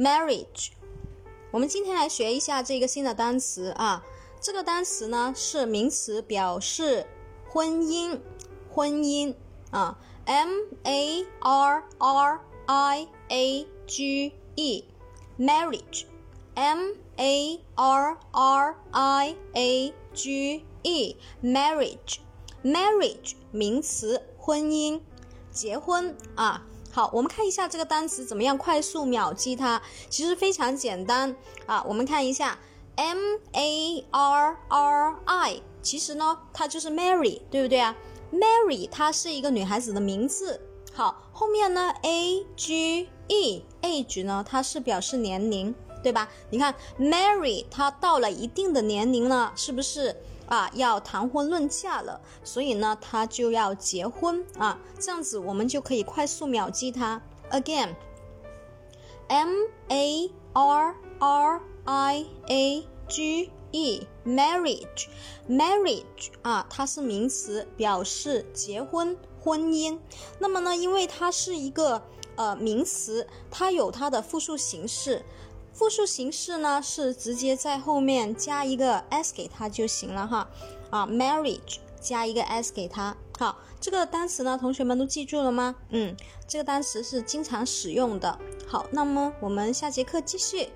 marriage。我们今天来学一下这个新的单词啊，这个单词呢是名词，表示婚姻，婚姻啊，m a r r i a g e，marriage，m a r r i a g e，marriage，marriage 名词，婚姻，结婚啊。好，我们看一下这个单词怎么样快速秒记它，其实非常简单啊。我们看一下，M A R R I，其实呢，它就是 Mary，对不对啊？Mary 它是一个女孩子的名字。好，后面呢，A G E，age 呢，它是表示年龄，对吧？你看，Mary 她到了一定的年龄了，是不是？啊，要谈婚论嫁了，所以呢，他就要结婚啊，这样子我们就可以快速秒记它。Again，M A R R I A G E，marriage，marriage 啊，它是名词，表示结婚、婚姻。那么呢，因为它是一个呃名词，它有它的复数形式。复数形式呢是直接在后面加一个 s 给它就行了哈，啊，marriage 加一个 s 给它，好，这个单词呢，同学们都记住了吗？嗯，这个单词是经常使用的。好，那么我们下节课继续。